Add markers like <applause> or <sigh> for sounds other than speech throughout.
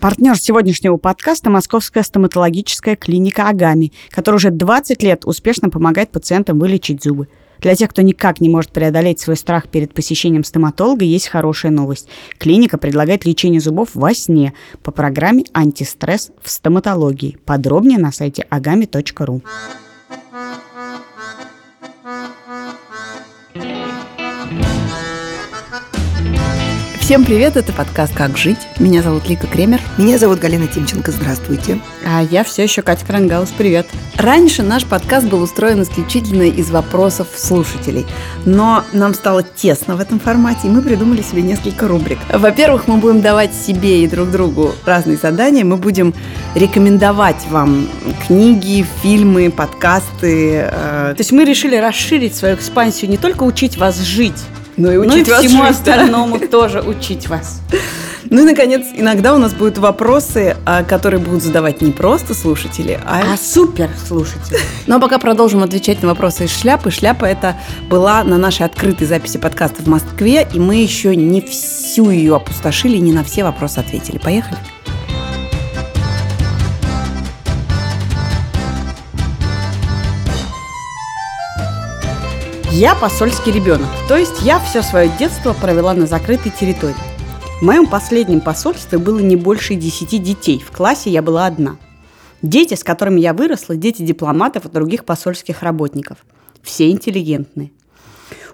Партнер сегодняшнего подкаста – Московская стоматологическая клиника «Агами», которая уже 20 лет успешно помогает пациентам вылечить зубы. Для тех, кто никак не может преодолеть свой страх перед посещением стоматолога, есть хорошая новость. Клиника предлагает лечение зубов во сне по программе «Антистресс в стоматологии». Подробнее на сайте agami.ru. Всем привет, это подкаст «Как жить». Меня зовут Лика Кремер. Меня зовут Галина Тимченко, здравствуйте. А я все еще Катя Крангаус, привет. Раньше наш подкаст был устроен исключительно из вопросов слушателей. Но нам стало тесно в этом формате, и мы придумали себе несколько рубрик. Во-первых, мы будем давать себе и друг другу разные задания. Мы будем рекомендовать вам книги, фильмы, подкасты. Э, То есть мы решили расширить свою экспансию, не только учить вас жить, ну и учить ну, вас всему остальному тоже учить вас. <laughs> Ну и, наконец, иногда у нас будут вопросы, а, которые будут задавать не просто слушатели, а... А супер слушатели. <laughs> Ну а пока продолжим отвечать на вопросы из шляпы. Шляпа это была на нашей открытой записи подкаста в Москве, и мы еще не всю ее опустошили, не на все вопросы ответили. Поехали. Я посольский ребенок, то есть я все свое детство провела на закрытой территории. В моем последнем посольстве было не больше десяти детей, в классе я была одна. Дети, с которыми я выросла, дети дипломатов и других посольских работников. Все интеллигентные.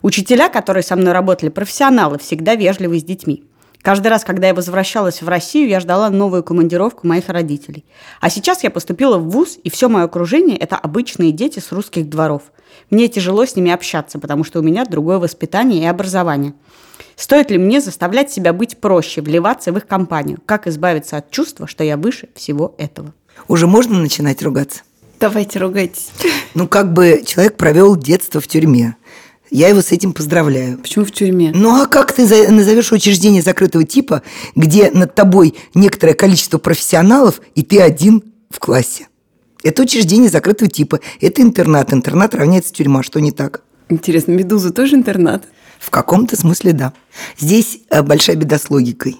Учителя, которые со мной работали, профессионалы, всегда вежливы с детьми. Каждый раз, когда я возвращалась в Россию, я ждала новую командировку моих родителей. А сейчас я поступила в ВУЗ, и все мое окружение – это обычные дети с русских дворов. Мне тяжело с ними общаться, потому что у меня другое воспитание и образование. Стоит ли мне заставлять себя быть проще, вливаться в их компанию? Как избавиться от чувства, что я выше всего этого? Уже можно начинать ругаться? Давайте ругайтесь. Ну, как бы человек провел детство в тюрьме. Я его с этим поздравляю. Почему в тюрьме? Ну а как ты назовешь учреждение закрытого типа, где над тобой некоторое количество профессионалов, и ты один в классе? Это учреждение закрытого типа. Это интернат. Интернат равняется тюрьма. Что не так? Интересно, «Медуза» тоже интернат? В каком-то смысле да. Здесь э, большая беда с логикой.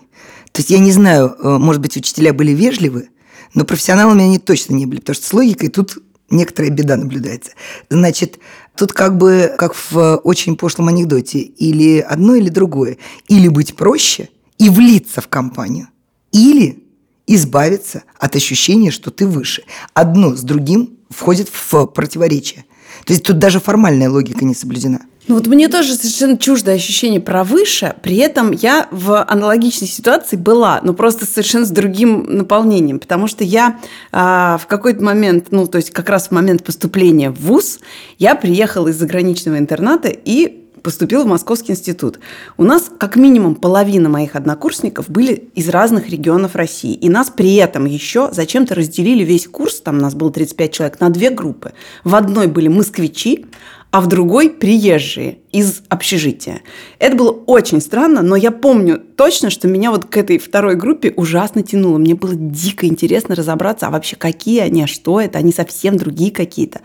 То есть я не знаю, э, может быть, учителя были вежливы, но профессионалами они точно не были, потому что с логикой тут некоторая беда наблюдается. Значит, тут как бы как в очень пошлом анекдоте, или одно, или другое. Или быть проще и влиться в компанию, или избавиться от ощущения, что ты выше. Одно с другим входит в противоречие. То есть тут даже формальная логика не соблюдена. Ну вот мне тоже совершенно чуждо ощущение про выше, при этом я в аналогичной ситуации была, но просто совершенно с другим наполнением, потому что я а, в какой-то момент, ну то есть как раз в момент поступления в ВУЗ, я приехала из заграничного интерната и поступила в Московский институт. У нас как минимум половина моих однокурсников были из разных регионов России. И нас при этом еще зачем-то разделили весь курс, там нас было 35 человек, на две группы. В одной были москвичи, а в другой приезжие из общежития. Это было очень странно, но я помню точно, что меня вот к этой второй группе ужасно тянуло. Мне было дико интересно разобраться, а вообще какие они, а что это, они совсем другие какие-то.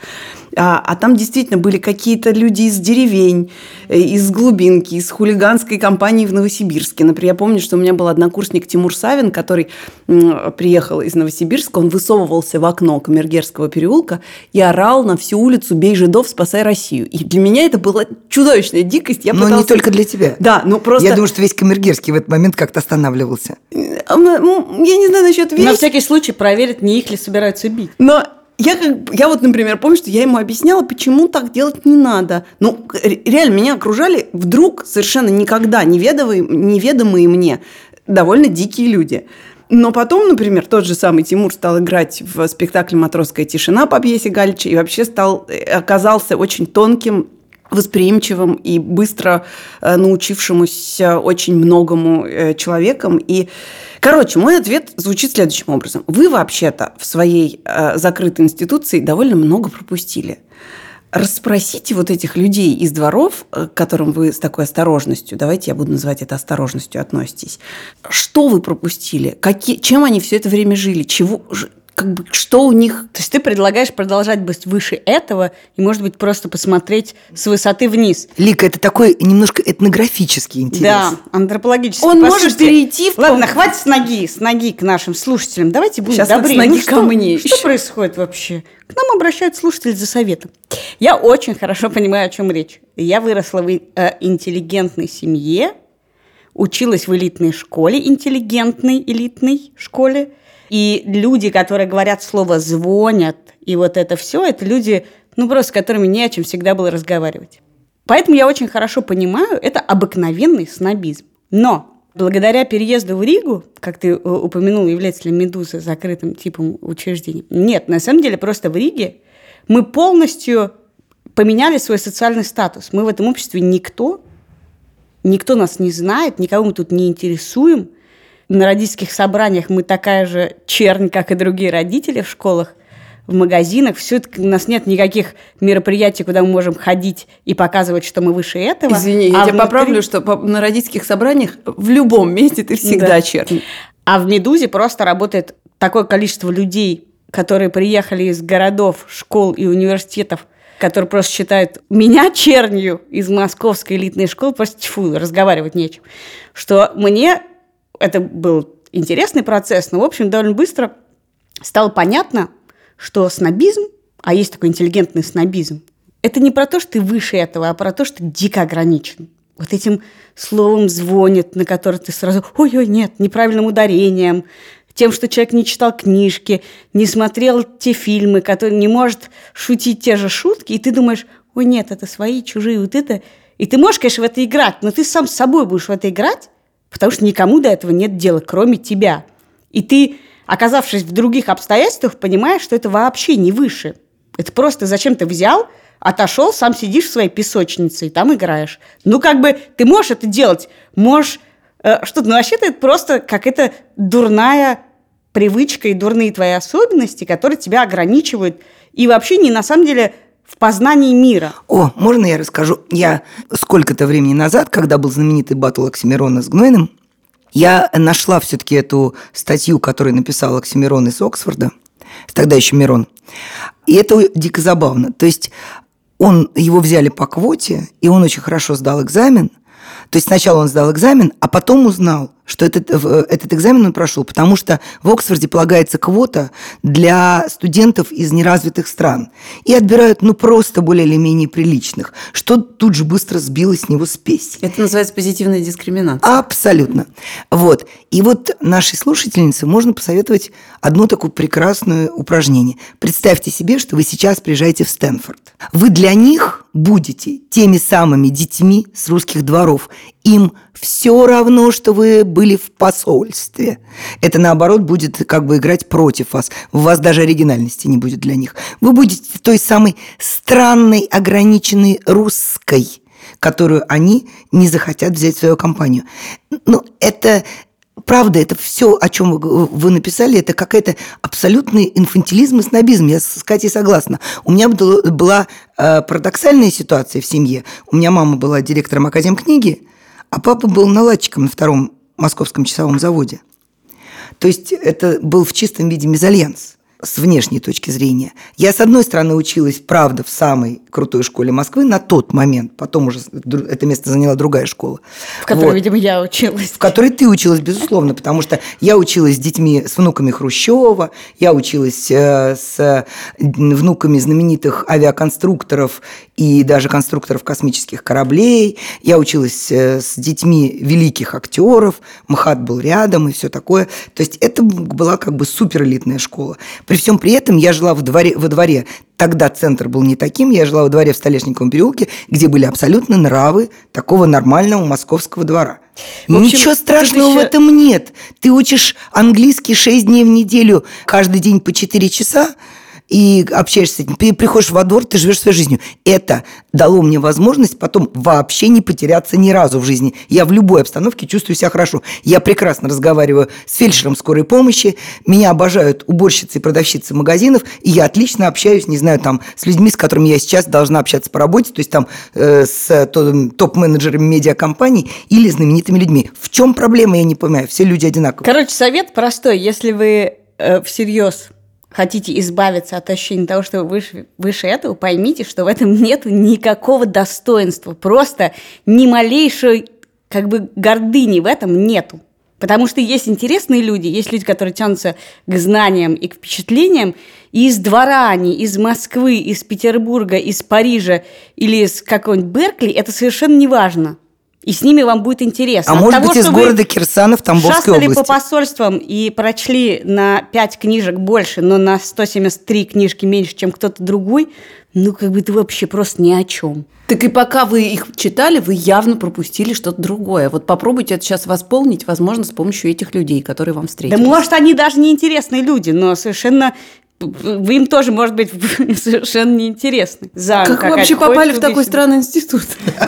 А, а там действительно были какие-то люди из деревень, э, из глубинки, из хулиганской компании в Новосибирске. Например, я помню, что у меня был однокурсник Тимур Савин, который приехал из Новосибирска, он высовывался в окно Камергерского переулка и орал на всю улицу «Бей жидов, спасай Россию». И для меня это было чудовищная дикость. Я но пыталась... не только для тебя. Да, ну просто... Я думаю, что весь Камергерский в этот момент как-то останавливался. Я не знаю насчет весь. На всякий случай проверить, не их ли собираются бить. Но я, как, я вот, например, помню, что я ему объясняла, почему так делать не надо. Ну, реально, меня окружали вдруг совершенно никогда неведомые, неведомые мне довольно дикие люди. Но потом, например, тот же самый Тимур стал играть в спектакле «Матросская тишина» по пьесе Галича и вообще стал, э, оказался очень тонким восприимчивым и быстро э, научившемуся очень многому э, человеком. И, короче, мой ответ звучит следующим образом. Вы вообще-то в своей э, закрытой институции довольно много пропустили. Расспросите вот этих людей из дворов, к которым вы с такой осторожностью, давайте я буду называть это осторожностью, относитесь. Что вы пропустили? Какие, чем они все это время жили? Чего, как бы, что у них... То есть ты предлагаешь продолжать быть выше этого и, может быть, просто посмотреть с высоты вниз. Лика, это такой немножко этнографический интерес. Да, антропологический. Он может Послушайте, перейти в... Ладно, хватит с ноги, с ноги к нашим слушателям. Давайте будем Сейчас добрее. с ноги Ну ко что, мне Что еще. происходит вообще? К нам обращаются слушатели за советом. Я очень хорошо понимаю, о чем речь. Я выросла в э, интеллигентной семье, училась в элитной школе, интеллигентной элитной школе. И люди, которые говорят слово «звонят», и вот это все, это люди, ну, просто с которыми не о чем всегда было разговаривать. Поэтому я очень хорошо понимаю, это обыкновенный снобизм. Но благодаря переезду в Ригу, как ты э, упомянул, является ли Медуза закрытым типом учреждения? Нет, на самом деле просто в Риге мы полностью поменяли свой социальный статус. Мы в этом обществе никто, никто нас не знает, никого мы тут не интересуем. На родительских собраниях мы такая же чернь, как и другие родители в школах, в магазинах. Все это у нас нет никаких мероприятий, куда мы можем ходить и показывать, что мы выше этого. Извини, я А тебя внутри- поправлю, что на родительских собраниях в любом месте ты всегда Да. черный. А в «Медузе» просто работает такое количество людей, которые приехали из городов, школ и университетов, которые просто считают меня чернью из московской элитной школы, просто тьфу, разговаривать нечем. Что мне это был интересный процесс, но, в общем, довольно быстро стало понятно, что снобизм, а есть такой интеллигентный снобизм, это не про то, что ты выше этого, а про то, что ты дико ограничен. Вот этим словом звонит, на которое ты сразу «Ой-ой, нет», неправильным ударением, тем, что человек не читал книжки, не смотрел те фильмы, которые не может шутить те же шутки, и ты думаешь, ой, нет, это свои, чужие, вот это. И ты можешь, конечно, в это играть, но ты сам с собой будешь в это играть, потому что никому до этого нет дела, кроме тебя. И ты, оказавшись в других обстоятельствах, понимаешь, что это вообще не выше. Это просто зачем ты взял, отошел, сам сидишь в своей песочнице и там играешь. Ну, как бы ты можешь это делать, можешь э, что-то, но вообще-то это просто какая-то дурная привычка и дурные твои особенности, которые тебя ограничивают и вообще не на самом деле в познании мира. О, можно я расскажу? Я сколько-то времени назад, когда был знаменитый батл Оксимирона с Гнойным, я нашла все-таки эту статью, которую написал Оксимирон из Оксфорда, тогда еще Мирон. И это дико забавно. То есть он, его взяли по квоте, и он очень хорошо сдал экзамен. То есть сначала он сдал экзамен, а потом узнал, что этот, в- этот экзамен он прошел, потому что в Оксфорде полагается квота для студентов из неразвитых стран. И отбирают, ну, просто более или менее приличных, что тут же быстро сбило с него спесь. Это называется позитивная дискриминация. Абсолютно. Вот. И вот нашей слушательнице можно посоветовать одно такое прекрасное упражнение. Представьте себе, что вы сейчас приезжаете в Стэнфорд. Вы для них будете теми самыми детьми с русских дворов. Им все равно, что вы были в посольстве. Это, наоборот, будет как бы играть против вас. У вас даже оригинальности не будет для них. Вы будете той самой странной, ограниченной русской, которую они не захотят взять в свою компанию. Ну, это правда, это все, о чем вы, написали, это какая-то абсолютный инфантилизм и снобизм. Я с Катей согласна. У меня была э, парадоксальная ситуация в семье. У меня мама была директором Академкниги, а папа был наладчиком на втором московском часовом заводе. То есть это был в чистом виде мезальянс с внешней точки зрения. Я, с одной стороны, училась, правда, в самой крутой школе Москвы на тот момент. Потом уже это место заняла другая школа. В которой, Вот видимо, я училась. в которой ты училась, безусловно, потому что я училась с детьми, с внуками Хрущева, я училась э, с внуками знаменитых авиаконструкторов и даже конструкторов космических кораблей, я училась э, с детьми великих актеров, МХАТ был рядом и все такое. То есть это была как бы суперэлитная школа. При всем при этом я жила в дворе, во дворе Тогда центр был не таким. Я жила во дворе в Столешниковом переулке, где были абсолютно нравы такого нормального московского двора. В общем, Ничего страшного в еще- этом нет. Ты учишь английский 6 дней в неделю, каждый день по 4 часа, и общаешься с этим. Ты приходишь во двор, ты живешь своей жизнью. Это дало мне возможность потом вообще не потеряться ни разу в жизни. Я в любой обстановке чувствую себя хорошо. Я прекрасно разговариваю с фельдшером скорой помощи, меня обожают уборщицы и продавщицы магазинов, и я отлично общаюсь, не знаю, там, с людьми, с которыми я сейчас должна общаться по работе, то есть там э, с то- топ-менеджерами медиакомпаний или знаменитыми людьми. В чем проблема, я не понимаю. Все люди одинаковые. Короче, совет простой. Если вы э, всерьез хотите избавиться от ощущения того, что вы выше, выше этого, поймите, что в этом нет никакого достоинства. Просто ни малейшей как бы гордыни в этом нету. Потому что есть интересные люди, есть люди, которые тянутся к знаниям и к впечатлениям, и из двора они, из Москвы, из Петербурга, из Парижа или из какого-нибудь Беркли, это совершенно не важно. И с ними вам будет интересно. А От может того, быть, из города Кирсана в Тамбовской шастали области. по посольствам и прочли на 5 книжек больше, но на 173 книжки меньше, чем кто-то другой, ну, как бы это вообще просто ни о чем. Так и пока вы их читали, вы явно пропустили что-то другое. Вот попробуйте это сейчас восполнить, возможно, с помощью этих людей, которые вам Да встретились. может, они даже не интересные люди, но совершенно вы им тоже, может быть, <laughs> совершенно неинтересны. За Как вы вообще попали в такой странный институт? <laughs>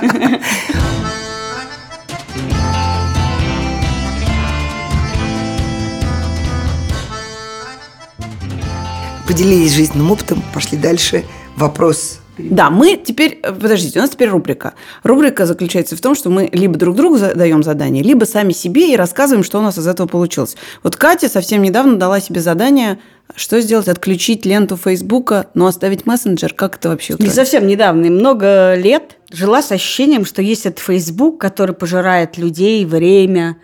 Поделились жизненным опытом, пошли дальше. Вопрос Да, мы теперь, э, подождите, у нас теперь рубрика. Рубрика заключается в том, что мы либо друг другу даем задание, либо сами себе и рассказываем, что у нас из этого получилось. Вот Катя совсем недавно дала себе задание, что сделать, отключить ленту Фейсбука, но оставить мессенджер. Как это вообще? Не устроено? совсем недавно, много лет жила с ощущением, что есть этот Facebook, который пожирает людей, время.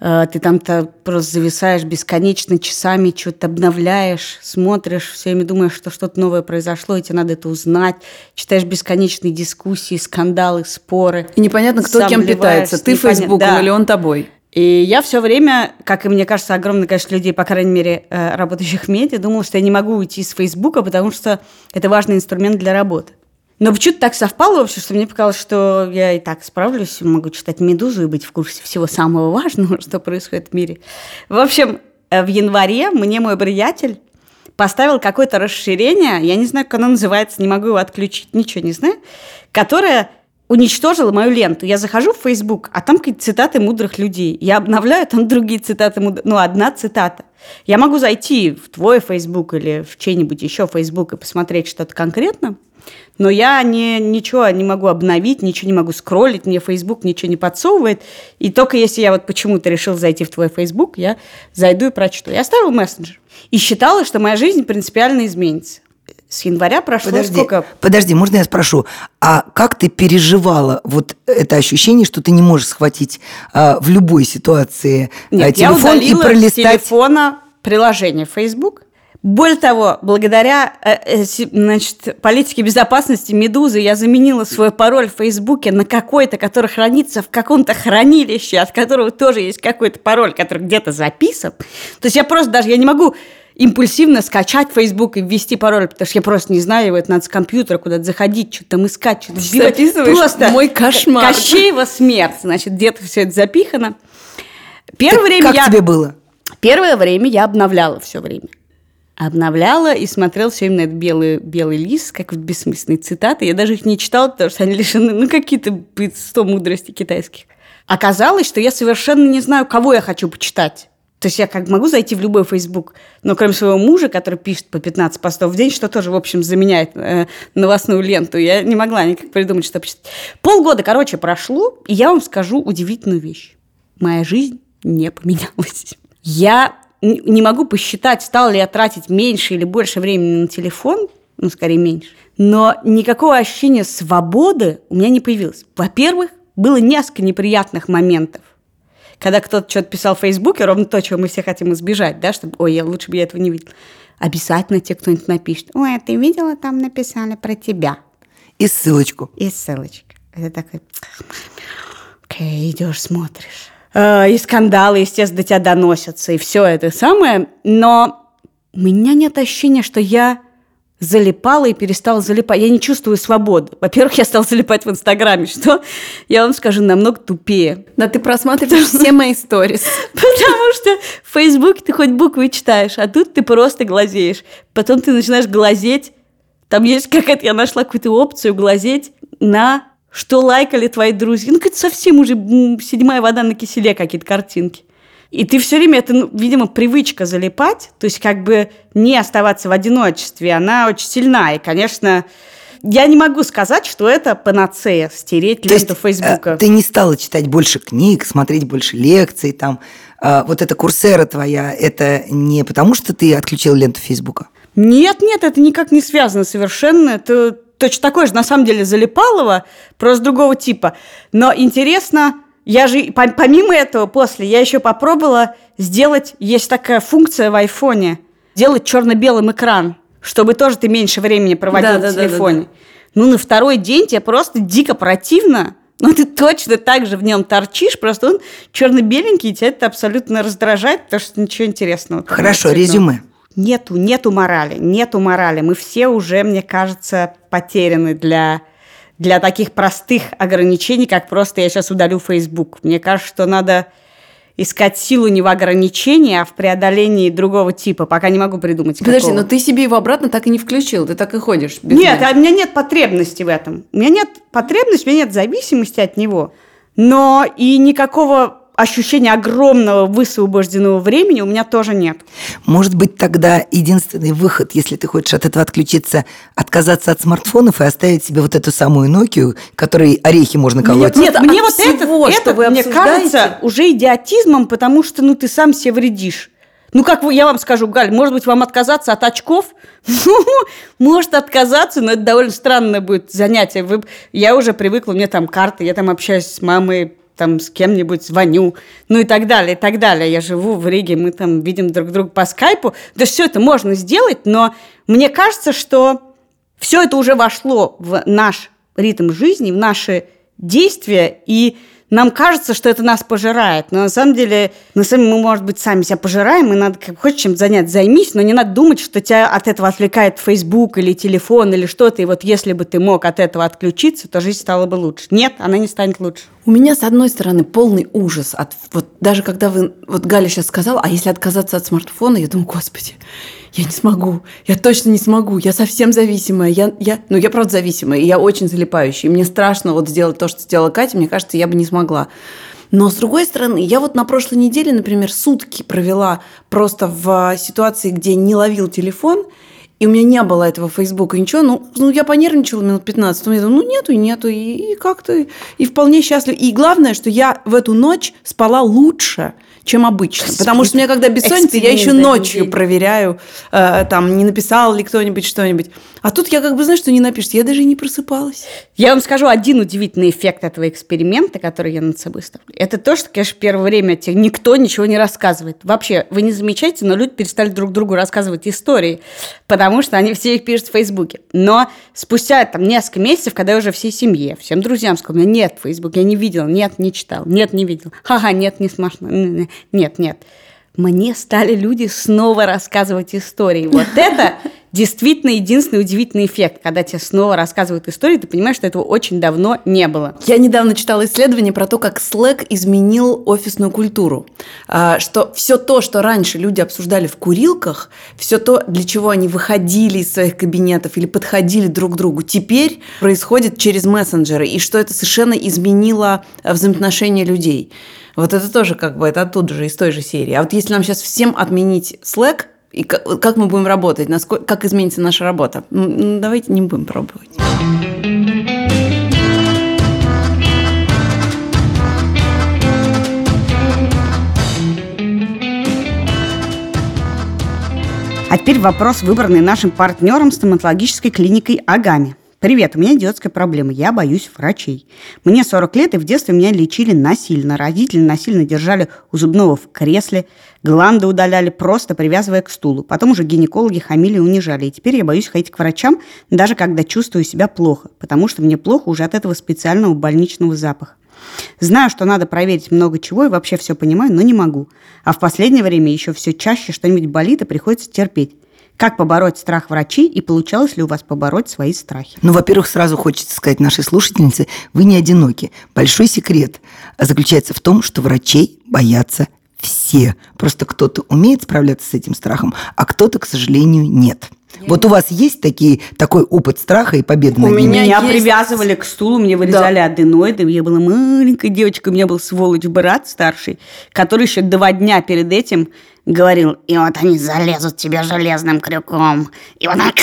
Э, Ты там-то просто зависаешь бесконечно часами, что-то обновляешь, смотришь, все время думаешь, что что-то новое произошло, и тебе надо это узнать. Читаешь бесконечные дискуссии, скандалы, споры. И непонятно, кто Сам кем питается. Ты непонятно, Фейсбуком да. или он тобой? И я все время, как и мне кажется, огромное количество людей, по крайней мере, э, работающих в медиа, думала, что я не могу уйти из Фейсбука, потому что это важный инструмент для работы. Но почему-то так совпало вообще, что мне показалось, что я и так справлюсь, могу читать «Медузу» и быть в курсе всего самого важного, <laughs> что происходит в мире. В общем, э, в январе мне мой приятель поставил какое-то расширение, я не знаю, как оно называется, не могу его отключить, ничего не знаю, которое уничтожила мою ленту. Я захожу в Facebook, а там какие-то цитаты мудрых людей. Я обновляю, там другие цитаты, мудр- ну, одна цитата. Я могу зайти в твой Facebook или в чей-нибудь еще Facebook и посмотреть что-то конкретно, но я не, ничего не могу обновить, ничего не могу скроллить, мне Facebook ничего не подсовывает. И только если я вот почему-то решил зайти в твой Facebook, я зайду и прочту. Я оставила мессенджер. И считала, что моя жизнь принципиально изменится. С января прошло Подожди, сколько? подожди, можно я спрошу, а как ты переживала вот это ощущение, что ты не можешь схватить а, в любой ситуации а, Нет, я телефон и удалила с телефона приложение Facebook. Более того, благодаря э, э, значит, политике безопасности «Медузы» я заменила свой пароль в Фейсбуке на какой-то, который хранится в каком-то хранилище, от которого тоже есть какой-то пароль, который где-то записан. То есть я просто даже, я не могу импульсивно скачать Facebook и ввести пароль, потому что я просто не знаю его, это надо с компьютера куда-то заходить, что-то там искать, что-то Ты вбивать. Просто мой кошмар. Кощеева смерть, значит, где-то все это запихано. Первое Так время как я... тебе было? Первое время я обновляла все время. Обновляла и смотрела все время на этот белый, белый лист, как вот бессмысленные цитаты. Я даже их не читала, потому что они лишены, ну, какие-то блин, 100 мудрости китайских. Оказалось, что я совершенно не знаю, кого я хочу почитать. То есть я как могу зайти в любой Facebook, но кроме своего мужа, который пишет по 15 постов в день, что тоже, в общем, заменяет э, новостную ленту, я не могла никак придумать, что почитать. Полгода, короче, прошло, и я вам скажу удивительную вещь. Моя жизнь не поменялась. Я не могу посчитать, стал ли я тратить меньше или больше времени на телефон, ну, скорее меньше, но никакого ощущения свободы у меня не появилось. Во-первых, было несколько неприятных моментов когда кто-то что-то писал в Фейсбуке, ровно то, чего мы все хотим избежать, да, чтобы, ой, я лучше бы я этого не видел. Обязательно тебе кто-нибудь напишет, ой, а ты видела, там написали про тебя. И ссылочку. И ссылочка. Это такой, окей, идешь, смотришь. Э, И скандалы, естественно, до тебя доносятся, и все это самое. Но у меня нет ощущения, что я залипала и перестала залипать. Я не чувствую свободы. Во-первых, я стала залипать в Инстаграме, что, я вам скажу, намного тупее. Да ты просматриваешь все мои сторис. <laughs> Потому что в Фейсбуке ты хоть буквы читаешь, а тут ты просто глазеешь. Потом ты начинаешь глазеть. Там есть какая-то, я нашла какую-то опцию глазеть на что лайкали твои друзья. Ну, какая-то совсем уже седьмая вода на киселе какие-то картинки. И ты все время, это, ну, видимо, привычка залипать, то есть как бы не оставаться в одиночестве, она очень сильна. И, конечно, я не могу сказать, что это панацея, стереть То есть ленту Фейсбука. э, ты не стала читать больше книг, смотреть больше лекций, там, а, вот эта курсера твоя, это не потому, что ты отключил ленту Фейсбука? Нет, нет, это никак не связано совершенно. Это точно такое же, на самом деле, залипалово, просто другого типа. Но интересно, я же, помимо этого, после, я еще попробовала сделать, есть такая функция в айфоне, делать черно-белым экран, чтобы тоже ты меньше времени проводил да, в да, телефоне. Да, да, да. Ну, на второй день тебе просто дико противно, но ты точно так же в нем торчишь, просто он черно-беленький, и тебя это абсолютно раздражает, потому что ничего интересного. Хорошо, резюме. Нету, нету морали, нету морали. Мы все уже, мне кажется, потеряны для, для таких простых ограничений, как просто я сейчас удалю Facebook. Мне кажется, что надо искать силу не в ограничении, а в преодолении другого типа. Пока не могу придумать. Подожди, какого. но ты себе его обратно так и не включил, ты так и ходишь. Без нет, а у меня нет потребности в этом. У меня нет потребности, у меня нет зависимости от него. Но и никакого ощущения огромного высвобожденного времени у меня тоже нет. Может быть, тогда единственный выход, если ты хочешь от этого отключиться, отказаться от смартфонов и оставить себе вот эту самую Nokia, которой орехи можно колоть? Нет, нет мне вот это, это вы мне кажется уже идиотизмом, потому что ну ты сам себе вредишь. Ну, как я вам скажу, Галь, может быть, вам отказаться от очков? <laughs> Ну, может отказаться, но это довольно странное будет занятие. Вы, я уже привыкла, меня там карты, я там общаюсь с мамой, там с кем-нибудь звоню, ну и так далее, и так далее. Я живу в Риге, мы там видим друг друга по скайпу. Да все это можно сделать, но мне кажется, что все это уже вошло в наш ритм жизни, в наши действия, и нам кажется, что это нас пожирает, но на самом деле, на самом деле мы, может быть, сами себя пожираем, и надо, как хочешь чем-то заняться, займись, но не надо думать, что тебя от этого отвлекает Facebook или телефон или что-то, и вот если бы ты мог от этого отключиться, то жизнь стала бы лучше. Нет, она не станет лучше. У меня, с одной стороны, полный ужас от вот даже когда вы вот Галя сейчас сказала, а если отказаться от смартфона, я думаю, господи, я не смогу, я точно не смогу, я совсем зависимая, я, я, ну, я правда зависимая, и я очень залипающая, и мне страшно вот сделать то, что сделала Катя, мне кажется, я бы не смогла. Но, с другой стороны, я вот на прошлой неделе, например, сутки провела просто в ситуации, где не ловил телефон, и у меня не было этого Фейсбука, ничего. Ну, ну я понервничала минут 15. Я думаю, ну, нету и нету. И как-то... И вполне счастлива. И главное, что я в эту ночь спала лучше, чем обычно. Потому что у меня, когда бессонница, я еще ночью проверяю, э, там, не написал ли кто-нибудь что-нибудь. А тут я как бы знаю, что не напишет. Я даже не просыпалась. Я вам скажу один удивительный эффект этого эксперимента, который я над собой ставлю. Это то, что, конечно, первое время тебе никто ничего не рассказывает. Вообще, вы не замечаете, но люди перестали друг другу рассказывать истории, потому что они все их пишут в Фейсбуке. Но спустя там несколько месяцев, когда я уже всей семье, всем друзьям сказала, нет Фейсбука, я не видел, нет, не читал, нет, не видел, ха-ха, нет, не смешно, нет, нет. Мне стали люди снова рассказывать истории. Вот это действительно единственный удивительный эффект, когда тебе снова рассказывают истории, ты понимаешь, что этого очень давно не было. Я недавно читала исследование про то, как Slack изменил офисную культуру. А, что все то, что раньше люди обсуждали в курилках, все то, для чего они выходили из своих кабинетов или подходили друг к другу, теперь происходит через мессенджеры, и что это совершенно изменило взаимоотношения людей. Вот это тоже как бы это оттуда же, из той же серии. А вот если нам сейчас всем отменить Slack, и как, как мы будем работать, насколько, как изменится наша работа? Ну, давайте не будем пробовать. А теперь вопрос, выбранный нашим партнером стоматологической клиникой Агами. Привет, у меня детская проблема, я боюсь врачей. Мне 40 лет, и в детстве меня лечили насильно. Родители насильно держали у зубного в кресле, гланды удаляли, просто привязывая к стулу. Потом уже гинекологи хамили и унижали. И теперь я боюсь ходить к врачам, даже когда чувствую себя плохо, потому что мне плохо уже от этого специального больничного запаха. Знаю, что надо проверить много чего и вообще все понимаю, но не могу. А в последнее время еще все чаще что-нибудь болит и приходится терпеть. Как побороть страх врачей и получалось ли у вас побороть свои страхи? Ну, во-первых, сразу хочется сказать нашей слушательнице, вы не одиноки. Большой секрет заключается в том, что врачей боятся все. Просто кто-то умеет справляться с этим страхом, а кто-то, к сожалению, нет. Вот у вас есть такие, такой опыт страха и победы У меня, меня есть... привязывали к стулу, мне вырезали да. аденоиды. Я была маленькой девочкой, у меня был сволочь брат старший, который еще два дня перед этим говорил, и вот они залезут тебе железным крюком. И вот так...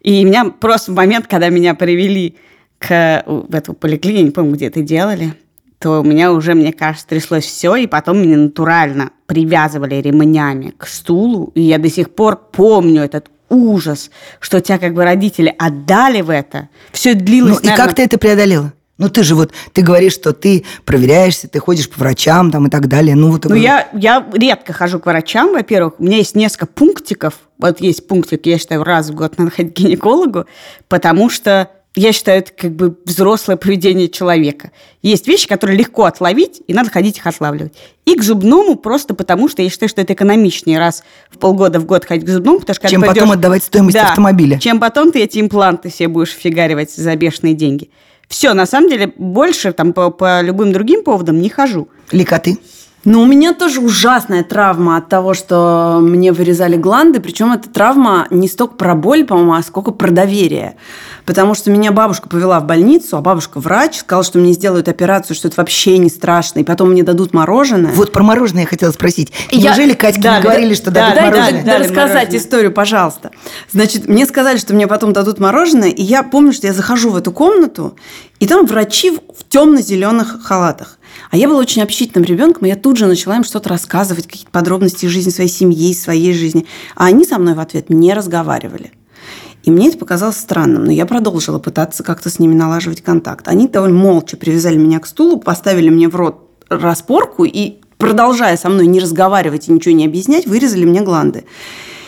И меня просто в момент, когда меня привели к, в эту поликлинику, не помню, где это делали, то у меня уже, мне кажется, тряслось все, и потом меня натурально привязывали ремнями к стулу, и я до сих пор помню этот ужас, что тебя как бы родители отдали в это. Все длилось, Ну, и наверное, как ты это преодолела? Ну, ты же вот, ты говоришь, что ты проверяешься, ты ходишь по врачам там и так далее. Ну, вот Ну, я, я редко хожу к врачам, во-первых. У меня есть несколько пунктиков. Вот есть пунктик, я считаю, раз в год надо ходить к гинекологу, потому что я считаю, это как бы взрослое поведение человека. Есть вещи, которые легко отловить, и надо ходить их отлавливать. И к зубному просто потому, что я считаю, что это экономичнее раз в полгода в год ходить к зубному, потому что Чем пойдешь- потом отдавать стоимость Да, автомобиля. Чем потом ты эти импланты себе будешь фигаривать за бешеные деньги. Все, на самом деле, больше там по, по любым другим поводам не хожу. Лика, ты? Ну, у меня тоже ужасная травма от того, что мне вырезали гланды. Причем эта травма не столько про боль, по-моему, а сколько про доверие. Потому что меня бабушка повела в больницу, а бабушка врач, сказала, что мне сделают операцию, что это вообще не страшно, и потом мне дадут мороженое. Вот про мороженое я хотела спросить. Я- Неужели Катьке Да, не говорили, да, что да, дадут да, да, мороженое? дай Дали рассказать мороженое. историю, пожалуйста. Значит, мне сказали, что мне потом дадут мороженое, и я помню, что я захожу в эту комнату, и там врачи в темно-зеленых халатах. А я была очень общительным ребенком, и я тут же начала им что-то рассказывать, какие-то подробности из жизни своей семьи, своей жизни. А они со мной в ответ не разговаривали. И мне это показалось странным, но я продолжила пытаться как-то с ними налаживать контакт. Они довольно молча привязали меня к стулу, поставили мне в рот распорку и, продолжая со мной не разговаривать и ничего не объяснять, вырезали мне гланды.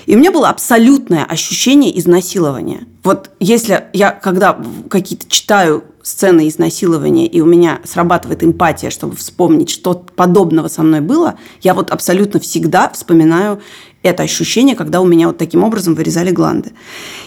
И у меня было абсолютное ощущение изнасилования. Вот если я, когда какие-то читаю сцены изнасилования, и у меня срабатывает эмпатия, чтобы вспомнить, что подобного со мной было, я вот абсолютно всегда вспоминаю это ощущение, когда у меня вот таким образом вырезали гланды.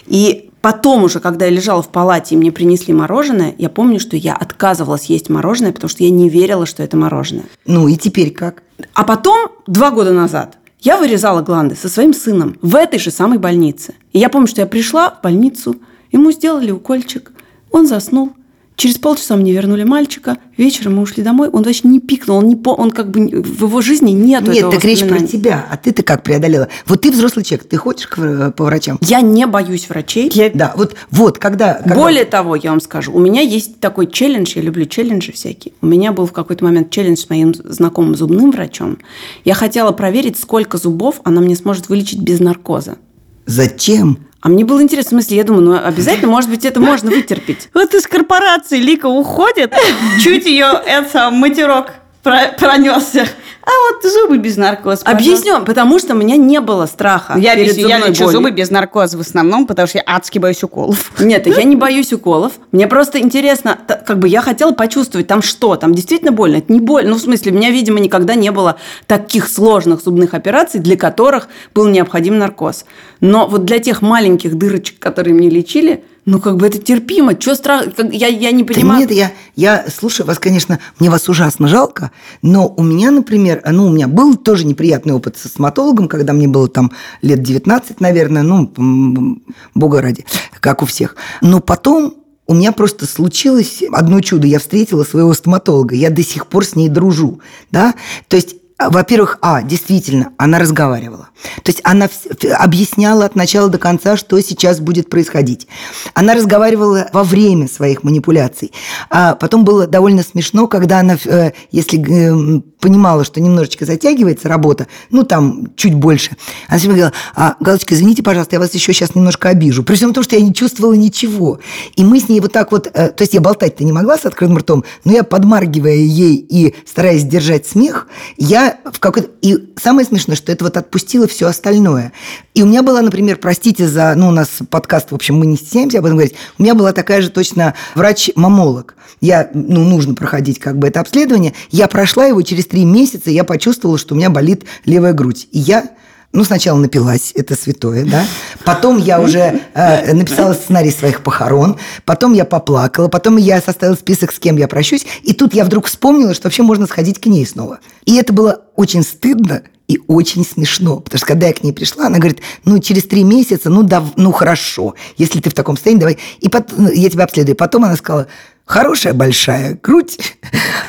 И потом уже, когда я лежала в палате и мне принесли мороженое, я помню, что я отказывалась есть мороженое, потому что я не верила, что это мороженое. Ну, и теперь как? А потом, два года назад, я вырезала гланды со своим сыном в этой же самой больнице. И я помню, что я пришла в больницу, ему сделали укольчик, он заснул. Через полчаса мне вернули мальчика, вечером мы ушли домой, он вообще не пикнул, он, не по, он как бы в его жизни нет Нет, так речь про тебя. А ты-то как преодолела? Вот ты взрослый человек, ты ходишь к вра- по врачам? Я не боюсь врачей. Я- Да, вот, вот когда, когда- Более того, я вам скажу, у меня есть такой челлендж, я люблю челленджи всякие. У меня был в какой-то момент челлендж с моим знакомым зубным врачом. Я хотела проверить, сколько зубов она мне сможет вылечить без наркоза. Зачем? А мне было интересно, в смысле, я думаю, ну обязательно, может быть, это можно вытерпеть. Вот из корпорации Лика уходит, чуть ее это матерок про- пронесся. А вот зубы без наркоза. пожалуйста. Объясню, потому что у меня не было страха Я, перед объясню, я лечу болью. зубы без наркоза в основном, потому что я адски боюсь уколов. Нет, я не боюсь уколов. Мне просто интересно, как бы я хотела почувствовать, там что, там действительно больно. Это не больно. Ну, в смысле, у меня, видимо, никогда не было таких сложных зубных операций, для которых был необходим наркоз. Но вот для тех маленьких дырочек, которые мне лечили, ну, как бы это терпимо. Чего страх? как- Я, я не Да понимаю. нет, я, я слушаю вас, конечно, мне вас ужасно жалко, но у меня, например, ну, у меня был тоже неприятный опыт со стоматологом, когда мне было там лет 19, наверное, ну, бога ради, как у всех. Но потом у меня просто случилось одно чудо. Я встретила своего стоматолога. Я до сих пор с ней дружу. Да? То есть во-первых, а, действительно, она разговаривала. То есть она объясняла от начала до конца, что сейчас будет происходить. Она разговаривала во время своих манипуляций. А потом было довольно смешно, когда она, э, если э, понимала, что немножечко затягивается работа, ну, там, чуть больше, она всегда говорила, а, Галочка, извините, пожалуйста, я вас еще сейчас немножко обижу. При всем том, что я не чувствовала ничего. И мы с ней вот так вот, э, то есть я болтать-то не могла с открытым ртом, но я, подмаргивая ей и стараясь держать смех, я в какой-то... И самое смешное, что это вот отпустило все остальное. И у меня была, например, простите за... Ну, у нас подкаст, в общем, мы не стесняемся об этом говорить. У меня была такая же точно врач-мамолог. Я, ну, нужно проходить как бы это обследование. Я прошла его через три месяца, я почувствовала, что у меня болит левая грудь. И я ну, сначала напилась, это святое, да. Потом я уже э, написала сценарий своих похорон, потом я поплакала, потом я составила список, с кем я прощусь, и тут я вдруг вспомнила, что вообще можно сходить к ней снова. И это было очень стыдно и очень смешно. Потому что когда я к ней пришла, она говорит, ну, через три месяца, ну, да, ну, хорошо. Если ты в таком состоянии, давай. И потом, я тебя обследую. Потом она сказала, хорошая большая грудь.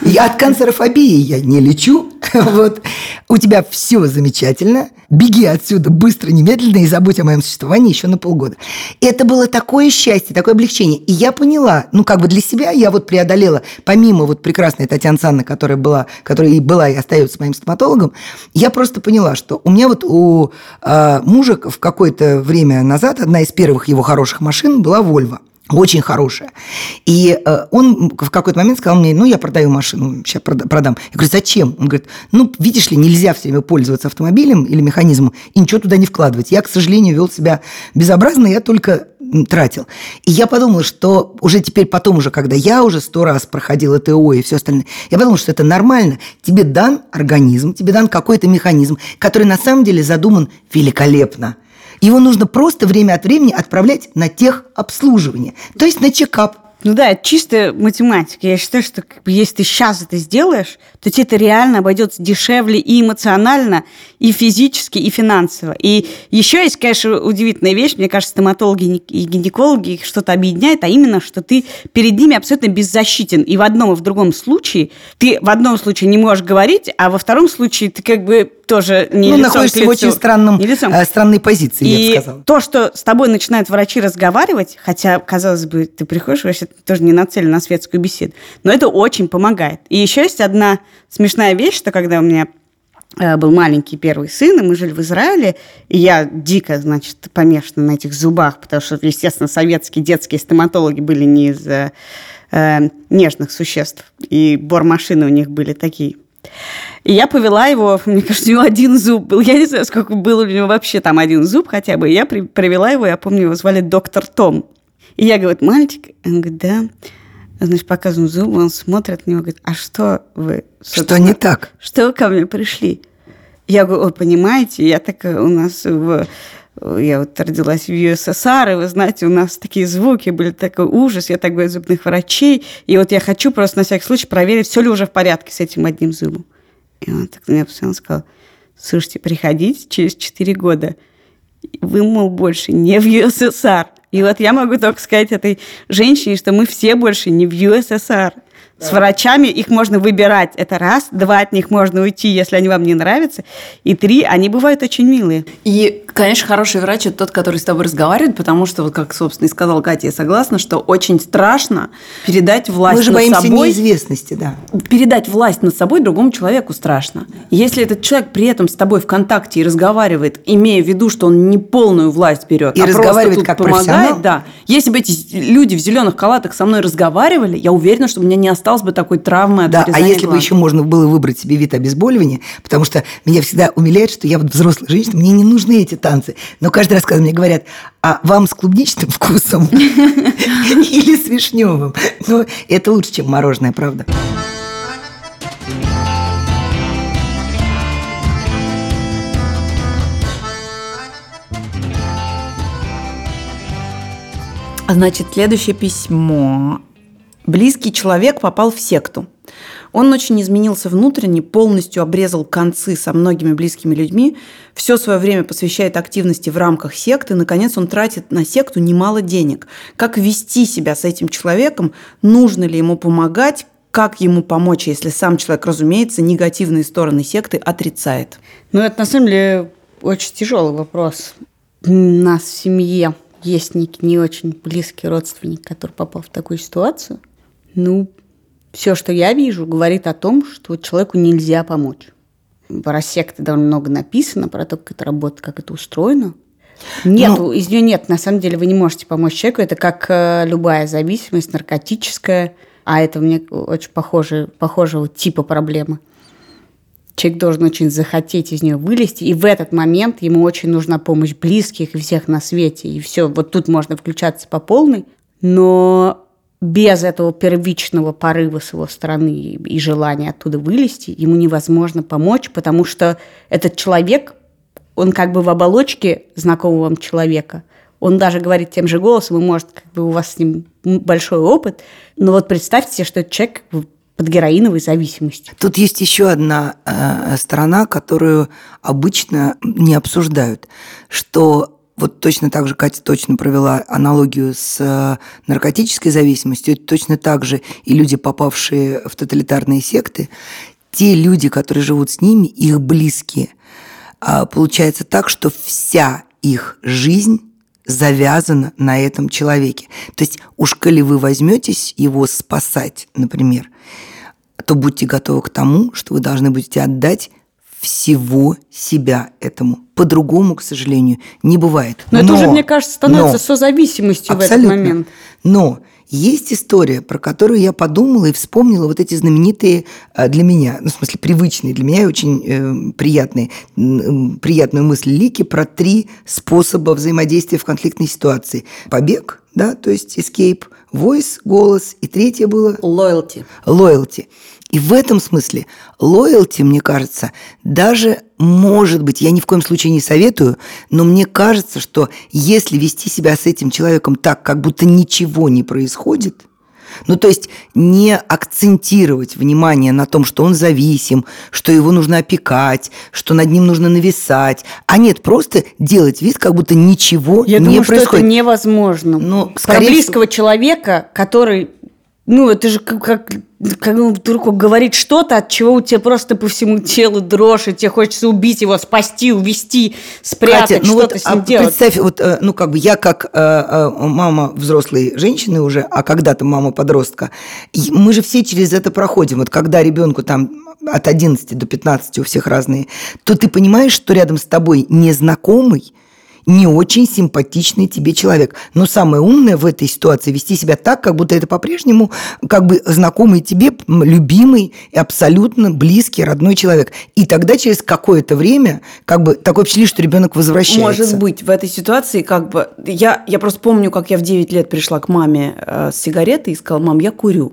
Я от канцерофобии я не лечу. <laughs> Вот. У тебя все замечательно. Беги отсюда быстро, немедленно и забудь о моем существовании еще на полгода. И это было такое счастье, такое облегчение. И я поняла, ну как бы для себя я вот преодолела, помимо вот прекрасной Татьяны Санны, которая была, которая и была и остается моим стоматологом, я просто поняла, что у меня вот у э, мужа в какое-то время назад одна из первых его хороших машин была Volvo очень хорошая. И э, он в какой-то момент сказал мне, ну, я продаю машину, сейчас продам. Я говорю, зачем? Он говорит, ну, видишь ли, нельзя все время пользоваться автомобилем или механизмом и ничего туда не вкладывать. Я, к сожалению, вел себя безобразно, я только тратил. И я подумала, что уже теперь потом уже, когда я уже сто раз проходила ТО и все остальное, я подумала, что это нормально. Тебе дан организм, тебе дан какой-то механизм, который на самом деле задуман великолепно. Его нужно просто время от времени отправлять на техобслуживание, то есть на чекап. Ну да, это чистая математика. Я считаю, что если ты сейчас это сделаешь, то тебе это реально обойдется дешевле и эмоционально, и физически, и финансово. И еще есть, конечно, удивительная вещь. Мне кажется, стоматологи и гинекологи их что-то объединяет, а именно, что ты перед ними абсолютно беззащитен. И в одном и в другом случае ты в одном случае не можешь говорить, а во втором случае ты как бы тоже не ну, находишься в очень странном, э, странной позиции, и я бы сказала. то, что с тобой начинают врачи разговаривать, хотя, казалось бы, ты приходишь, вообще тоже не нацелен на светскую беседу, но это очень помогает. И еще есть одна смешная вещь, что когда у меня э, был маленький первый сын, и мы жили в Израиле, и я дико, значит, помешана на этих зубах, потому что, естественно, советские детские стоматологи были не из э, э нежных существ, и бормашины у них были такие и я повела его, <laughs> мне кажется, у него один зуб был. Я не знаю, сколько было у него вообще там один зуб хотя бы. И я при, привела его, я помню, его звали доктор Том. И я говорю, мальчик? Он говорит, да. Значит, показываю зубы, он смотрит на него, говорит, а что вы... Что не так? Что вы ко мне пришли? Я говорю, вы понимаете, я так у нас в я вот родилась в ЮССР, и вы знаете, у нас такие звуки были, такой ужас, я так говорю, зубных врачей, и вот я хочу просто на всякий случай проверить, все ли уже в порядке с этим одним зубом. И он так на меня посмотрел сказал, слушайте, приходите через 4 года, вы, мол, больше не в ЮССР. И вот я могу только сказать этой женщине, что мы все больше не в ЮССР. С врачами их можно выбирать. Это раз. Два, от них можно уйти, если они вам не нравятся. И три, они бывают очень милые. И, конечно, хороший врач – это тот, который с тобой разговаривает, потому что, вот как, собственно, и сказал Катя, я согласна, что очень страшно передать власть Мы же над боимся собой. неизвестности, да. Передать власть над собой другому человеку страшно. Если этот человек при этом с тобой в контакте и разговаривает, имея в виду, что он не полную власть берет, И а разговаривает просто тут как помогает, профессионал. да. Если бы эти люди в зеленых халатах со мной разговаривали, я уверена, что у меня не осталось бы такой травмы от Да, а если бы гланд. еще можно было выбрать себе вид обезболивания, потому что меня всегда умиляет, что я вот взрослая женщина, мне не нужны эти танцы. Но каждый раз, когда мне говорят, а вам с клубничным вкусом <laughs> или с вишневым, ну, это лучше, чем мороженое, правда. Значит, следующее письмо. Близкий человек попал в секту. Он очень изменился внутренне, полностью обрезал концы со многими близкими людьми, все свое время посвящает активности в рамках секты, наконец он тратит на секту немало денег. Как вести себя с этим человеком, нужно ли ему помогать, как ему помочь, если сам человек, разумеется, негативные стороны секты отрицает. Ну, это на самом деле очень тяжелый вопрос. У нас в семье есть некий не очень близкий родственник, который попал в такую ситуацию. Ну, все, что я вижу, говорит о том, что человеку нельзя помочь. Про секты довольно много написано, про то, как это работает, как это устроено. Нет, Ну- из нее нет. На самом деле вы не можете помочь человеку. Это как э, любая зависимость, наркотическая. А это мне очень похоже, похожего типа проблемы. Человек должен очень захотеть из нее вылезти, и в этот момент ему очень нужна помощь близких и всех на свете. И все, вот тут можно включаться по полной, но без этого первичного порыва с его стороны и желания оттуда вылезти, ему невозможно помочь, потому что этот человек, он как бы в оболочке знакомого вам человека. Он даже говорит тем же голосом, и может, как бы у вас с ним большой опыт. Но вот представьте себе, что этот человек под героиновой зависимостью. Тут есть еще одна э, сторона, которую обычно не обсуждают, что вот точно так же Катя точно провела аналогию с э, наркотической зависимостью, точно так же и люди, попавшие в тоталитарные секты, те люди, которые живут с ними, их близкие, а, получается так, что вся их жизнь завязана на этом человеке. То есть уж коли вы возьметесь его спасать, например, то будьте готовы к тому, что вы должны будете отдать всего себя этому. По-другому, к сожалению, не бывает. Но, но это уже, мне кажется, становится но, созависимостью в этот момент. Но есть история, про которую я подумала и вспомнила вот эти знаменитые э, для меня, ну, в смысле, привычные, для меня очень э, приятные, э, приятную мысль Лики про три способа взаимодействия в конфликтной ситуации. Побег, да, то есть escape, voice, голос, и третье было... Loyalty. Loyalty. И в этом смысле лоялти, мне кажется, даже может быть, я ни в коем случае не советую, но мне кажется, что если вести себя с этим человеком так, как будто ничего не происходит, ну, то есть не акцентировать внимание на том, что он зависим, что его нужно опекать, что над ним нужно нависать, а нет, просто делать вид, как будто ничего Я не думаю, происходит. что это невозможно. Но, Про скорее близкого всего... человека, который ну, это же как, как, как вдруг говорит что-то, от чего у тебя просто по всему телу дрожь, и тебе хочется убить его, спасти, увести, спрятать, Катя, ну что-то вот, с ним а делать. Представь, вот, э, ну, как бы я как э, э, мама взрослой женщины уже, а когда-то мама подростка, мы же все через это проходим. Вот когда ребенку там от 11 до 15 у всех разные, то ты понимаешь, что рядом с тобой незнакомый, не очень симпатичный тебе человек. Но самое умное в этой ситуации вести себя так, как будто это по-прежнему как бы знакомый тебе, любимый и абсолютно близкий, родной человек. И тогда через какое-то время как бы такое впечатление, что ребенок возвращается. Может быть, в этой ситуации как бы... Я, я просто помню, как я в 9 лет пришла к маме э, с сигаретой и сказала, мам, я курю.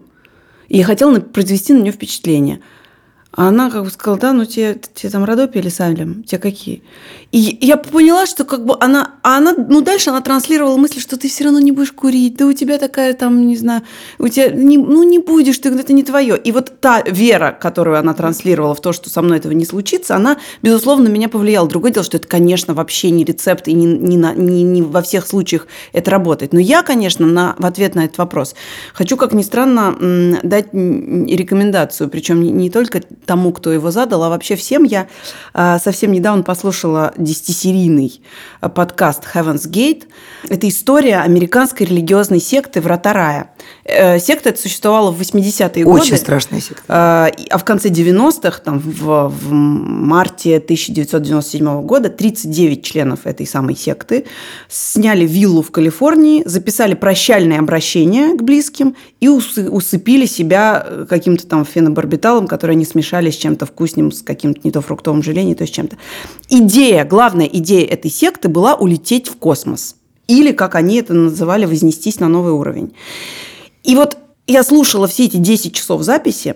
И я хотела произвести на нее впечатление – а она как бы сказала, да, ну тебе, тебе там Родопи или Салем, тебе какие? И я поняла, что как бы она, а она, ну дальше она транслировала мысль, что ты все равно не будешь курить, да у тебя такая там, не знаю, у тебя, не, ну не будешь, ты, это не твое. И вот та вера, которую она транслировала в то, что со мной этого не случится, она, безусловно, меня повлияла. Другое дело, что это, конечно, вообще не рецепт и не, не, на, не, не во всех случаях это работает. Но я, конечно, на, в ответ на этот вопрос хочу, как ни странно, дать рекомендацию, причем не, не только тому, кто его задал, а вообще всем. Я а, совсем недавно послушала десятисерийный а, подкаст Heaven's Gate. Это история американской религиозной секты «Врата рая». Э, секта эта существовала в 80-е годы. Очень страшная секта. А, а в конце 90-х, там, в, в марте 1997 года, 39 членов этой самой секты сняли виллу в Калифорнии, записали прощальное обращение к близким и усыпили себя э, каким-то там фенобарбиталом, который они смешали с чем-то вкусным, с каким-то не то фруктовым желе, не то с чем-то. Идея, главная идея этой секты была улететь в космос. Или, как они это называли, вознестись на новый уровень. И вот я слушала все эти 10 часов записи,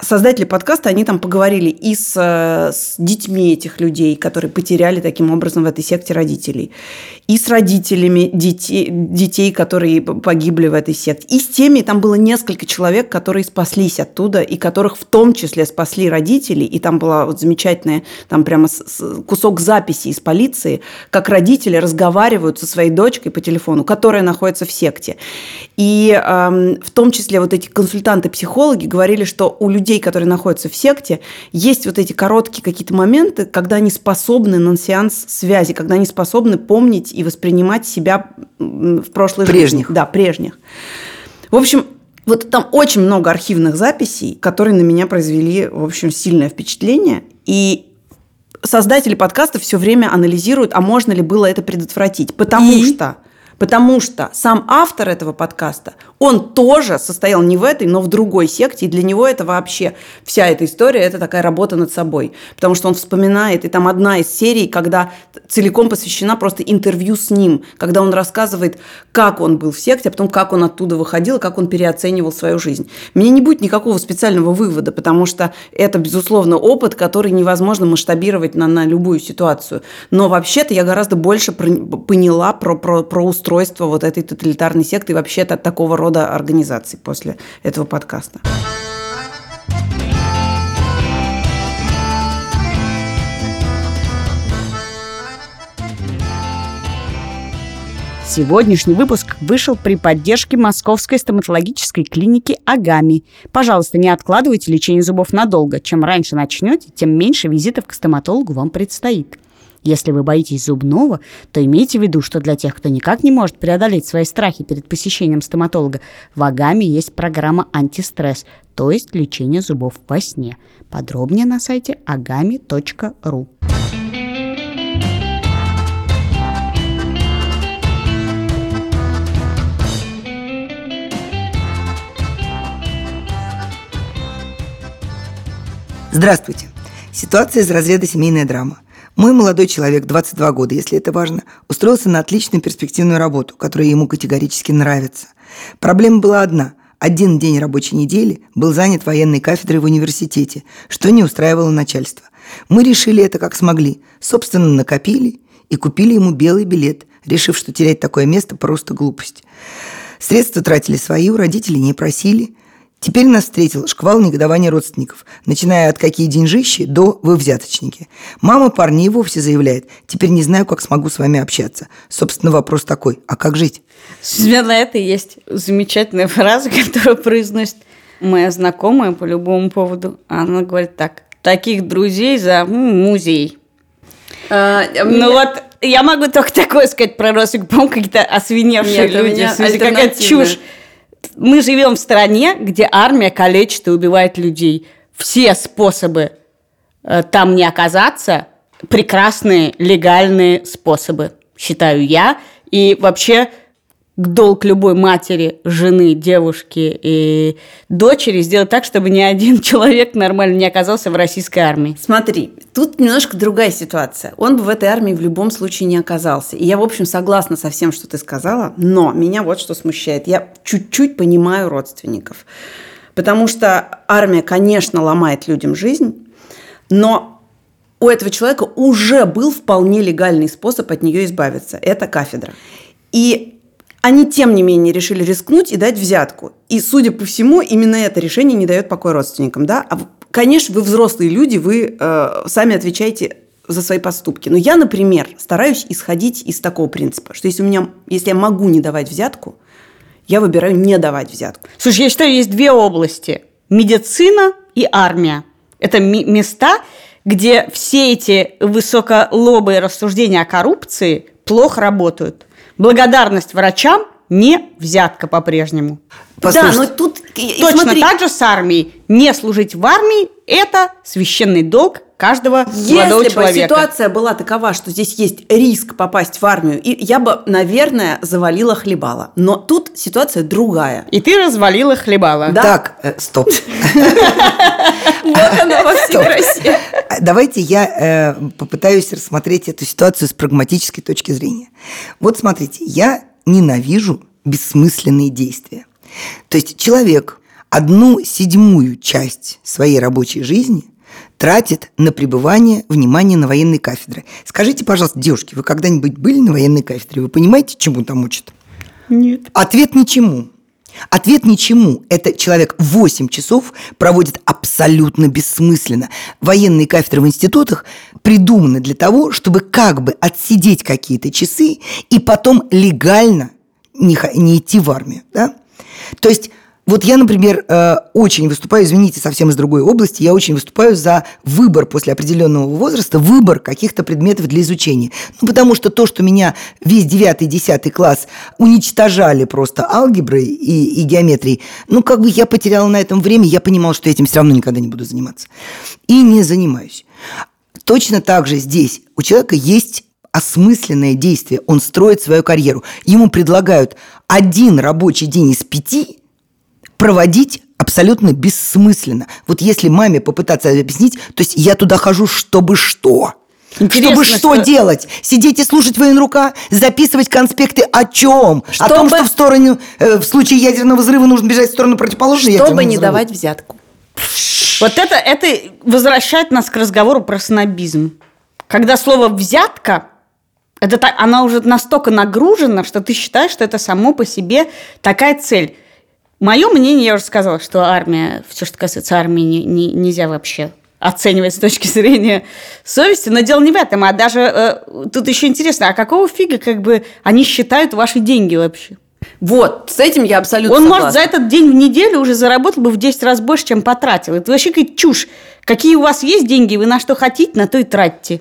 создатели подкаста, они там поговорили и с, с детьми этих людей, которые потеряли таким образом в этой секте родителей, и с родителями детей, детей, которые погибли в этой секте, и с теми, там было несколько человек, которые спаслись оттуда, и которых в том числе спасли родители, и там была вот замечательная, там прямо кусок записи из полиции, как родители разговаривают со своей дочкой по телефону, которая находится в секте. И э, в том числе вот эти консультанты-психологи говорили, что у людей людей, которые находятся в секте, есть вот эти короткие какие-то моменты, когда они способны на сеанс связи, когда они способны помнить и воспринимать себя в прошлой прежних. жизни. Да, прежних. В общем, вот там очень много архивных записей, которые на меня произвели, в общем, сильное впечатление. И создатели подкаста все время анализируют, а можно ли было это предотвратить. Потому и? что Потому что сам автор этого подкаста, он тоже состоял не в этой, но в другой секте, и для него это вообще вся эта история, это такая работа над собой. Потому что он вспоминает, и там одна из серий, когда целиком посвящена просто интервью с ним, когда он рассказывает, как он был в секте, а потом как он оттуда выходил, как он переоценивал свою жизнь. Мне не будет никакого специального вывода, потому что это, безусловно, опыт, который невозможно масштабировать на, на любую ситуацию. Но вообще-то я гораздо больше поняла про, про, про устройство вот этой тоталитарной секты и вообще-то такого рода рода организаций после этого подкаста. Сегодняшний выпуск вышел при поддержке Московской стоматологической клиники «Агами». Пожалуйста, не откладывайте лечение зубов надолго. Чем раньше начнете, тем меньше визитов к стоматологу вам предстоит. Если вы боитесь зубного, то имейте в виду, что для тех, кто никак не может преодолеть свои страхи перед посещением стоматолога, в Агаме есть программа «Антистресс», то есть лечение зубов во сне. Подробнее на сайте agami.ru. Здравствуйте. Ситуация из разряда семейная драма. Мой молодой человек, 22 года, если это важно, устроился на отличную перспективную работу, которая ему категорически нравится. Проблема была одна. Один день рабочей недели был занят военной кафедрой в университете, что не устраивало начальство. Мы решили это как смогли. Собственно, накопили и купили ему белый билет, решив, что терять такое место просто глупость. Средства тратили свои, у родителей не просили – Теперь нас встретил шквал негодования родственников, начиная от какие деньжищи до «вы взяточники». Мама парней вовсе заявляет, теперь не знаю, как смогу с вами общаться. Собственно, вопрос такой, а как жить? У меня на это есть замечательная фраза, <laughs> которую произносит моя знакомая по любому поводу. Она говорит так, таких друзей за музей. А, ну меня... вот я могу только такое сказать про родственников, по-моему, какие-то освиневшие Нет, люди. Какая-то чушь мы живем в стране, где армия калечит и убивает людей. Все способы э, там не оказаться прекрасные легальные способы, считаю я. И вообще долг любой матери, жены, девушки и дочери сделать так, чтобы ни один <laughs> человек нормально не оказался в российской армии. Смотри, тут немножко другая ситуация. Он бы в этой армии в любом случае не оказался. И я, в общем, согласна со всем, что ты сказала, но меня вот что смущает. Я чуть-чуть понимаю родственников. Потому что армия, конечно, ломает людям жизнь, но у этого человека уже был вполне легальный способ от нее избавиться. Это кафедра. И они, тем не менее, решили рискнуть и дать взятку. И, судя по всему, именно это решение не дает покоя родственникам. Да? А, конечно, вы взрослые люди, вы э, сами отвечаете за свои поступки. Но я, например, стараюсь исходить из такого принципа, что если, у меня, если я могу не давать взятку, я выбираю не давать взятку. Слушай, я считаю, есть две области. Медицина и армия. Это места, где все эти высоколобые рассуждения о коррупции плохо работают. Благодарность врачам не взятка по-прежнему. Да, но тут... Точно смотри. так же с армией. Не служить в армии – это священный долг каждого Если молодого бы человека. ситуация была такова, что здесь есть риск попасть в армию, и я бы, наверное, завалила хлебала. Но тут ситуация другая. И ты развалила хлебала. Да? Так, э, стоп. <laughs> Вот она во всей красе. Давайте я э, попытаюсь рассмотреть эту ситуацию с прагматической точки зрения. Вот смотрите, я ненавижу бессмысленные действия. То есть человек одну седьмую часть своей рабочей жизни – тратит на пребывание внимания на военной кафедре. Скажите, пожалуйста, девушки, вы когда-нибудь были на военной кафедре? Вы понимаете, чему там учат? Нет. Ответ ничему. Ответ ничему. Это человек 8 часов проводит абсолютно бессмысленно. Военные кафедры в институтах придуманы для того, чтобы как бы отсидеть какие-то часы и потом легально не, не идти в армию. Да? То есть вот я, например, э, очень выступаю, извините, совсем из другой области, я очень выступаю за выбор после определенного возраста, выбор каких-то предметов для изучения. Ну, потому что то, что меня весь 9-10 класс уничтожали просто алгеброй и, и геометрией, ну, как бы я потеряла на этом время, я понимала, что я этим все равно никогда не буду заниматься. И не занимаюсь. Точно так же здесь у человека есть осмысленное действие, он строит свою карьеру. Ему предлагают один рабочий день из пяти – проводить абсолютно бессмысленно. Вот если маме попытаться объяснить, то есть я туда хожу, чтобы что? Интересно, чтобы что, что делать? Сидеть и слушать военрука? Записывать конспекты о чем? Чтобы... О том, что в сторону, э, в случае ядерного взрыва нужно бежать в сторону противоположную Чтобы не взрыву. давать взятку. Вот это, это возвращает нас к разговору про снобизм. Когда слово «взятка» это так, она уже настолько нагружена, что ты считаешь, что это само по себе такая цель. Мое мнение, я уже сказала, что армия, все, что касается армии, не, не, нельзя вообще оценивать с точки зрения совести, но дело не в этом, а даже э, тут еще интересно, а какого фига как бы они считают ваши деньги вообще? Вот, с этим я абсолютно Он согласна. может за этот день в неделю уже заработал бы в 10 раз больше, чем потратил. Это вообще какая чушь. Какие у вас есть деньги, вы на что хотите, на то и тратьте.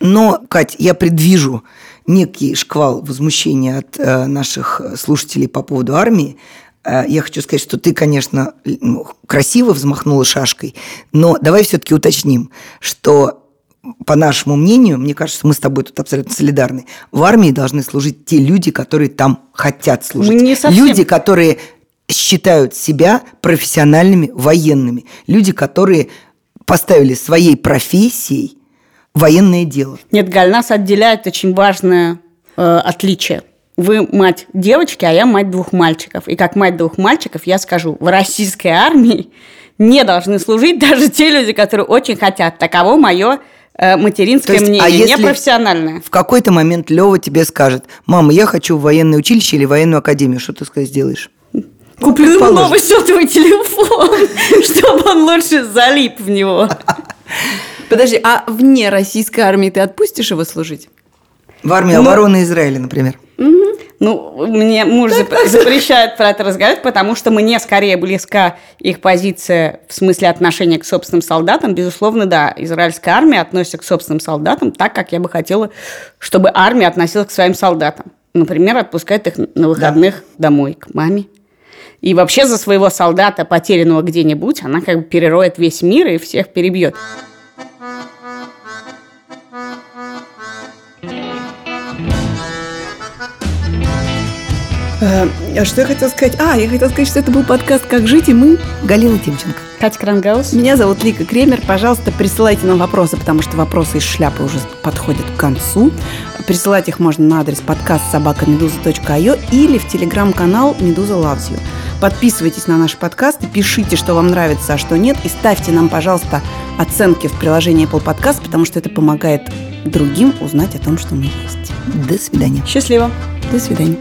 Но, Кать, я предвижу некий шквал возмущения от э, наших слушателей по поводу армии. Э, я хочу сказать, что ты, конечно, красиво взмахнула шашкой, но давай все-таки уточним, что по нашему мнению, мне кажется, мы с тобой тут абсолютно солидарны, в армии должны служить те люди, которые там хотят служить. Не совсем- Люди, которые считают себя профессиональными военными. Люди, которые поставили своей профессией военное дело. Нет, Галь, нас отделяет очень важное э, отличие. Вы мать девочки, а я мать двух мальчиков. И как мать двух мальчиков я скажу, в российской армии не должны служить даже те люди, которые очень хотят. Таково мое э, материнское есть, мнение, а если- непрофессиональное. В какой-то момент Лева тебе скажет, мама, я хочу в военное училище или военную академию. Что ты сказать сделаешь? Куплю ему новый сотовый телефон, <laughs> чтобы он лучше залип в него. Подожди, а вне российской армии ты отпустишь его служить? В армии Ну- обороны Израиля, например. Ну, мне муж зап- запрещает про это разговаривать, потому что мне скорее близка их позиция в смысле отношения к собственным солдатам. Безусловно, да, израильская армия относится к собственным солдатам так, как я бы хотела, чтобы армия относилась к своим солдатам. Например, отпускает их на выходных домой, к маме. И вообще за своего солдата, потерянного где-нибудь, она как бы перероет весь мир и всех перебьет. А что я хотела сказать? А, я хотела сказать, что это был подкаст «Как жить» и мы. Галина Тимченко. Катя Крангаус. Меня зовут Лика Кремер. Пожалуйста, присылайте нам вопросы, потому что вопросы из шляпы уже подходят к концу. Присылать их можно на адрес подкаст собакамедуза.io или в телеграм-канал «Медуза Loves You». Подписывайтесь на наши подкасты, пишите, что вам нравится, а что нет, и ставьте нам, пожалуйста, оценки в приложении Apple Podcast, потому что это помогает другим узнать о том, что мы есть. До свидания. Счастливо. До свидания.